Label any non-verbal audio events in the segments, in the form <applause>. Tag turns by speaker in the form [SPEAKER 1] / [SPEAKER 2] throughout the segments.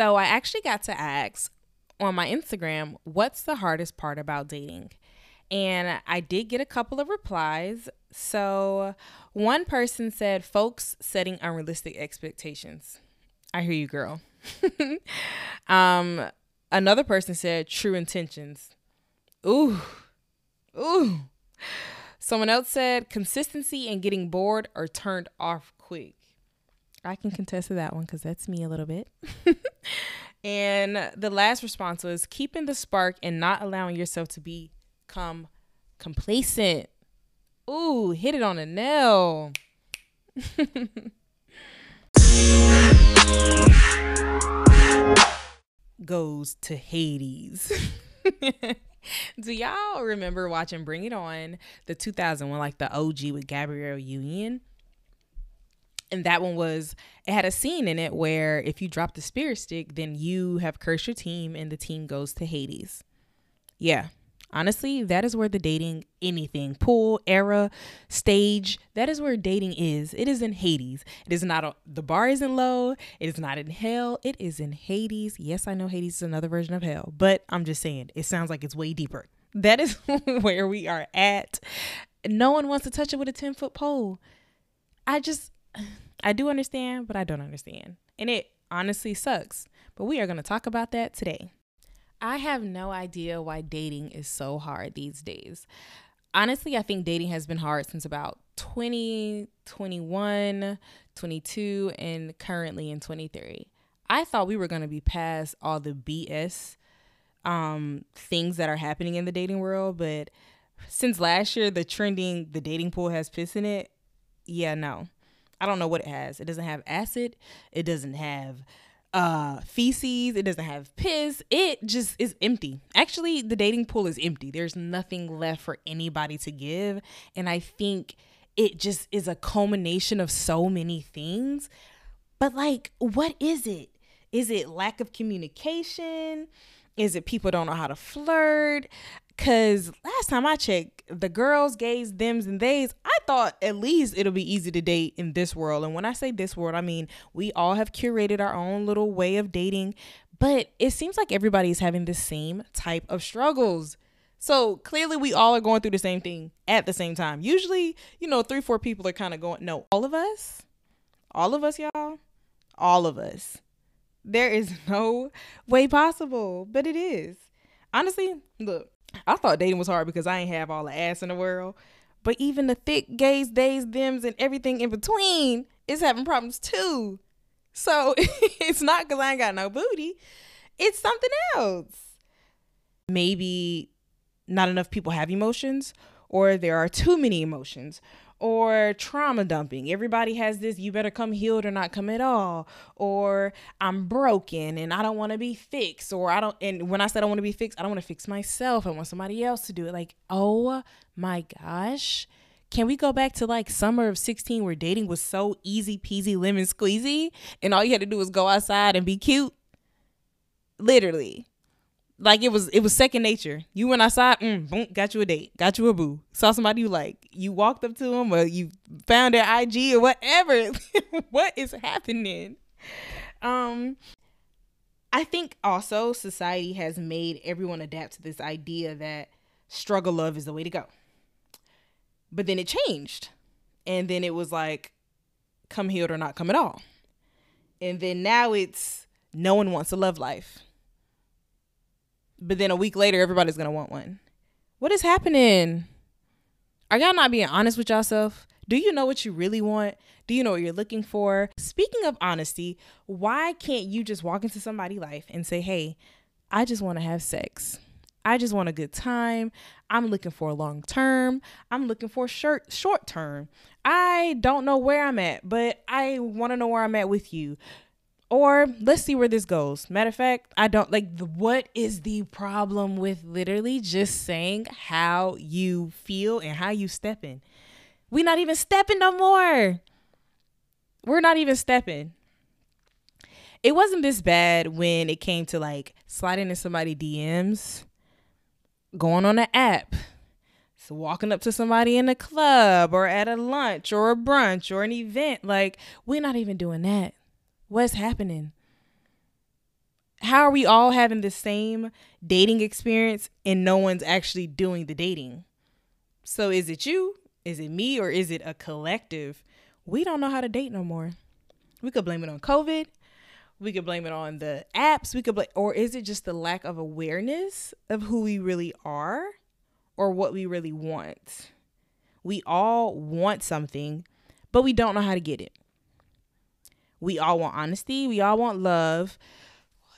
[SPEAKER 1] So I actually got to ask on my Instagram, what's the hardest part about dating? And I did get a couple of replies. So one person said, folks setting unrealistic expectations. I hear you, girl. <laughs> um, another person said, true intentions. Ooh, ooh. Someone else said, consistency and getting bored or turned off quick. I can contest to that one because that's me a little bit. <laughs> and the last response was keeping the spark and not allowing yourself to become complacent. Ooh, hit it on a nail. <laughs> Goes to Hades. <laughs> Do y'all remember watching Bring It On, the 2001, like the OG with Gabrielle Union? And that one was it had a scene in it where if you drop the spirit stick then you have cursed your team and the team goes to hades. Yeah. Honestly that is where the dating anything pool era stage that is where dating is. It is in hades. It is not a, the bar isn't low. It is not in hell. It is in hades. Yes i know hades is another version of hell but i'm just saying it sounds like it's way deeper. <laughs> That is <laughs> where we are at. No one wants to touch it with a 10 foot pole. I just I do understand, but I don't understand. And it honestly sucks. But we are going to talk about that today. I have no idea why dating is so hard these days. Honestly, I think dating has been hard since about 20, 21, 22, and currently in 23. I thought we were going to be past all the BS um, things that are happening in the dating world, but since last year, the trending, the dating pool has piss in it. Yeah, no. I don't know what it has. It doesn't have acid. It doesn't have uh feces. It doesn't have piss. It just is empty. Actually, the dating pool is empty. There's nothing left for anybody to give. And I think it just is a culmination of so many things. But like, what is it? Is it lack of communication? Is it people don't know how to flirt? Cause last time I checked, the girls, gays, thems, and theys, I thought at least it'll be easy to date in this world. And when I say this world, I mean we all have curated our own little way of dating, but it seems like everybody's having the same type of struggles. So clearly, we all are going through the same thing at the same time. Usually, you know, three, four people are kind of going, no, all of us, all of us, y'all, all of us. There is <laughs> no way possible, but it is. Honestly, look, I thought dating was hard because I ain't have all the ass in the world. But even the thick gays, days, thems, and everything in between is having problems too. So <laughs> it's not because I ain't got no booty. It's something else. Maybe not enough people have emotions, or there are too many emotions, or trauma dumping. Everybody has this, you better come healed or not come at all. Or I'm broken and I don't want to be fixed. Or I don't, and when I said I want to be fixed, I don't want to fix myself. I want somebody else to do it. Like, oh my gosh. Can we go back to like summer of 16 where dating was so easy peasy lemon squeezy and all you had to do was go outside and be cute? Literally like it was it was second nature. You went outside, mm, boom, got you a date, got you a boo. Saw somebody you like, you walked up to them or you found their IG or whatever. <laughs> what is happening? Um I think also society has made everyone adapt to this idea that struggle love is the way to go. But then it changed. And then it was like come healed or not come at all. And then now it's no one wants a love life but then a week later everybody's gonna want one. What is happening? Are y'all not being honest with yourself? Do you know what you really want? Do you know what you're looking for? Speaking of honesty, why can't you just walk into somebody's life and say, hey, I just want to have sex? I just want a good time. I'm looking for a long term. I'm looking for short short term. I don't know where I'm at, but I want to know where I'm at with you. Or let's see where this goes. Matter of fact, I don't like the, what is the problem with literally just saying how you feel and how you stepping. We not even stepping no more. We're not even stepping. It wasn't this bad when it came to like sliding in somebody DMs, going on an app, so walking up to somebody in a club or at a lunch or a brunch or an event. Like, we're not even doing that What's happening? how are we all having the same dating experience and no one's actually doing the dating? So is it you? Is it me? Or is it a collective? We don't know how to date no more. We could blame it on COVID. We could blame it on the apps. We could blame, or is it just the lack of awareness of who we really are or what we really want? We all want something, but we don't know how to get it. We all want honesty. We all want love.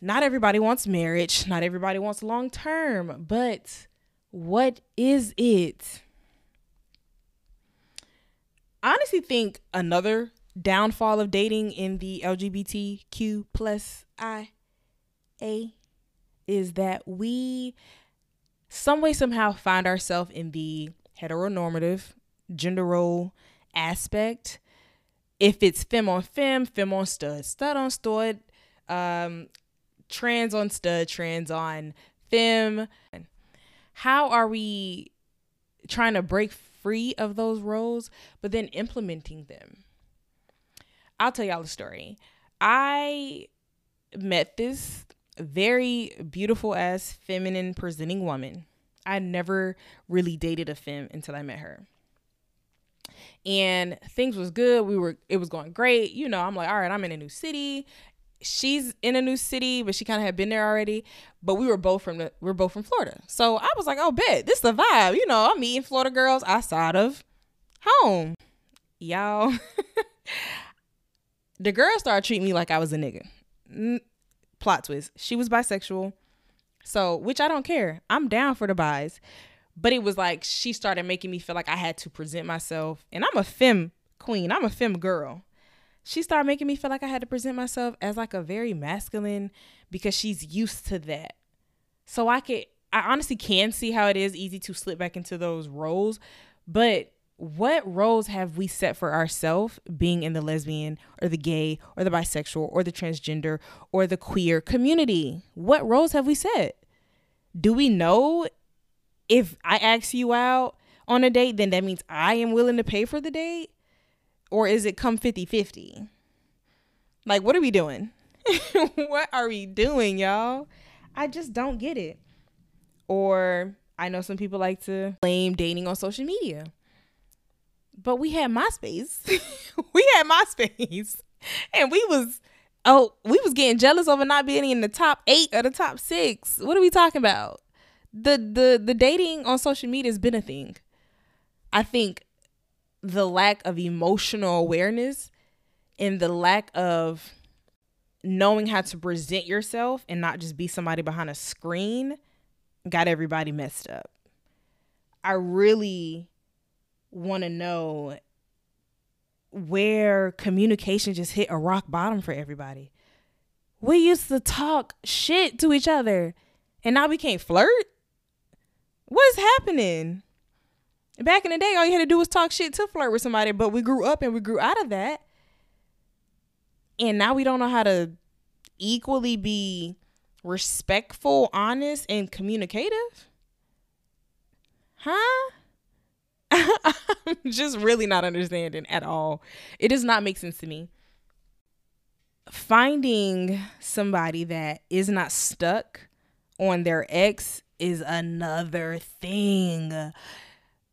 [SPEAKER 1] Not everybody wants marriage. Not everybody wants long term. But what is it? I honestly think another downfall of dating in the LGBTQ plus I A is that we some way somehow find ourselves in the heteronormative gender role aspect. If it's femme on femme, femme on stud, stud on stud, um, trans on stud, trans on femme. How are we trying to break free of those roles, but then implementing them? I'll tell y'all a story. I met this very beautiful ass feminine presenting woman. I never really dated a femme until I met her. And things was good. We were it was going great. You know, I'm like, all right, I'm in a new city. She's in a new city, but she kind of had been there already. But we were both from the we are both from Florida. So I was like, oh bet, this is the vibe. You know, I'm meeting Florida girls outside of home. Y'all. <laughs> the girl started treating me like I was a nigga. N- plot twist. She was bisexual. So, which I don't care. I'm down for the buys. But it was like she started making me feel like I had to present myself. And I'm a femme queen. I'm a femme girl. She started making me feel like I had to present myself as like a very masculine because she's used to that. So I could I honestly can see how it is easy to slip back into those roles, but what roles have we set for ourselves being in the lesbian or the gay or the bisexual or the transgender or the queer community? What roles have we set? Do we know if I ask you out on a date, then that means I am willing to pay for the date? Or is it come 50 50? Like, what are we doing? <laughs> what are we doing, y'all? I just don't get it. Or I know some people like to blame dating on social media but we had MySpace. <laughs> we had MySpace. And we was oh, we was getting jealous over not being in the top 8 or the top 6. What are we talking about? The the the dating on social media has been a thing. I think the lack of emotional awareness and the lack of knowing how to present yourself and not just be somebody behind a screen got everybody messed up. I really want to know where communication just hit a rock bottom for everybody. We used to talk shit to each other and now we can't flirt. Happening? Back in the day, all you had to do was talk shit to flirt with somebody, but we grew up and we grew out of that. And now we don't know how to equally be respectful, honest, and communicative. Huh? <laughs> I'm just really not understanding at all. It does not make sense to me. Finding somebody that is not stuck on their ex is another thing.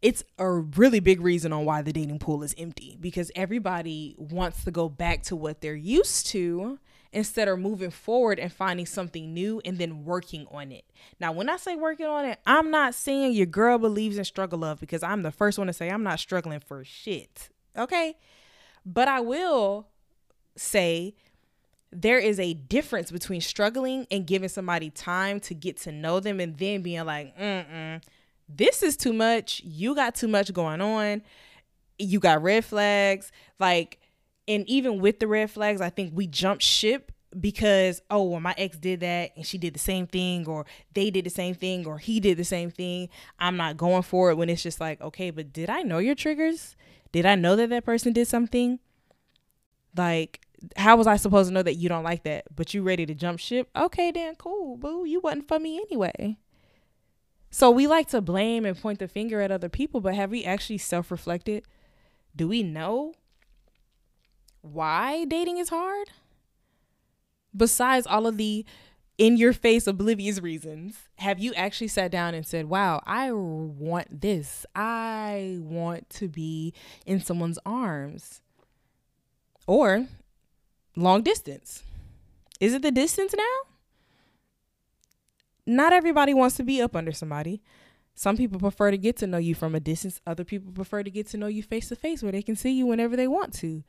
[SPEAKER 1] It's a really big reason on why the dating pool is empty because everybody wants to go back to what they're used to instead of moving forward and finding something new and then working on it. Now, when I say working on it, I'm not saying your girl believes in struggle love because I'm the first one to say I'm not struggling for shit. Okay? But I will say there is a difference between struggling and giving somebody time to get to know them and then being like, mm this is too much. You got too much going on. You got red flags. Like, and even with the red flags, I think we jump ship because oh well my ex did that and she did the same thing or they did the same thing or he did the same thing i'm not going for it when it's just like okay but did i know your triggers did i know that that person did something like how was i supposed to know that you don't like that but you ready to jump ship okay then cool boo you wasn't for me anyway so we like to blame and point the finger at other people but have we actually self-reflected do we know why dating is hard besides all of the in your face oblivious reasons? Have you actually sat down and said, "Wow, I want this. I want to be in someone's arms." Or long distance. Is it the distance now? Not everybody wants to be up under somebody. Some people prefer to get to know you from a distance. Other people prefer to get to know you face to face where they can see you whenever they want to.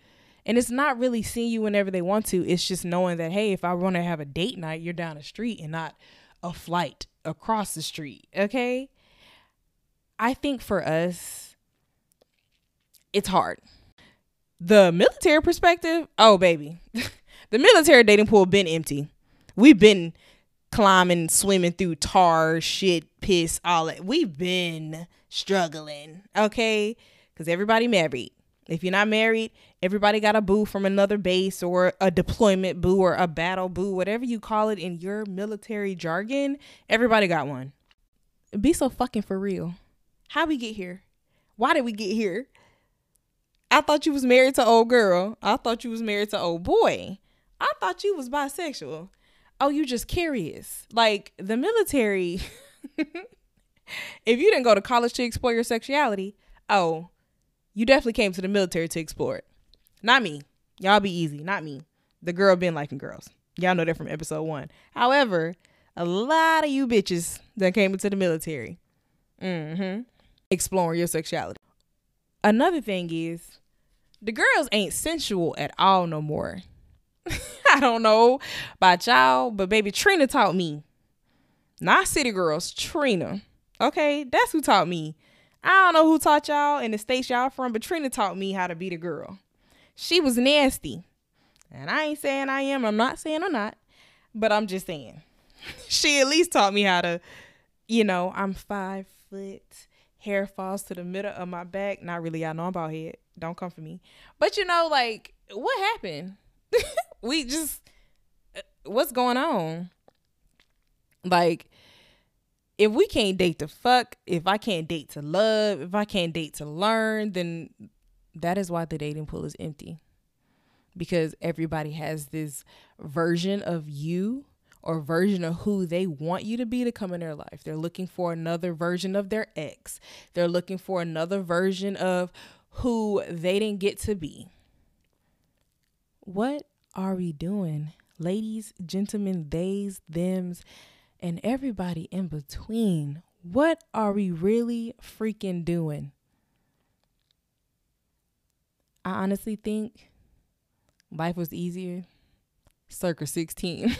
[SPEAKER 1] And it's not really seeing you whenever they want to. It's just knowing that, hey, if I want to have a date night, you're down the street and not a flight across the street. Okay. I think for us, it's hard. The military perspective, oh, baby. <laughs> the military dating pool been empty. We've been climbing, swimming through tar, shit, piss, all that. We've been struggling, okay? Because everybody married. If you're not married, everybody got a boo from another base or a deployment boo or a battle boo, whatever you call it in your military jargon. Everybody got one. Be so fucking for real. How we get here? Why did we get here? I thought you was married to old girl. I thought you was married to old boy. I thought you was bisexual. Oh, you just curious. Like the military. <laughs> if you didn't go to college to explore your sexuality, oh, you definitely came to the military to explore it. Not me. Y'all be easy. Not me. The girl been liking girls. Y'all know that from episode one. However, a lot of you bitches that came into the military. Mm-hmm. Exploring your sexuality. Another thing is the girls ain't sensual at all no more. <laughs> I don't know about y'all, but baby Trina taught me. Not City Girls, Trina. Okay, that's who taught me. I don't know who taught y'all in the states y'all from, but Trina taught me how to be the girl. She was nasty. And I ain't saying I am. I'm not saying I'm not. But I'm just saying. <laughs> she at least taught me how to, you know, I'm five foot. Hair falls to the middle of my back. Not really. I know I'm about head. Don't come for me. But you know, like, what happened? <laughs> we just, uh, what's going on? Like, if we can't date to fuck, if I can't date to love, if I can't date to learn, then that is why the dating pool is empty. Because everybody has this version of you or version of who they want you to be to come in their life. They're looking for another version of their ex. They're looking for another version of who they didn't get to be. What are we doing? Ladies, gentlemen, theys, thems, and everybody in between. What are we really freaking doing? I honestly think life was easier circa 16.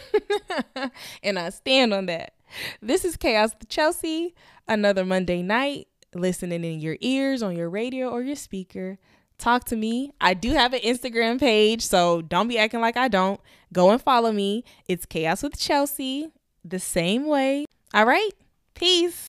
[SPEAKER 1] <laughs> and I stand on that. This is Chaos with Chelsea, another Monday night, listening in your ears, on your radio, or your speaker. Talk to me. I do have an Instagram page, so don't be acting like I don't. Go and follow me. It's Chaos with Chelsea, the same way. All right? Peace.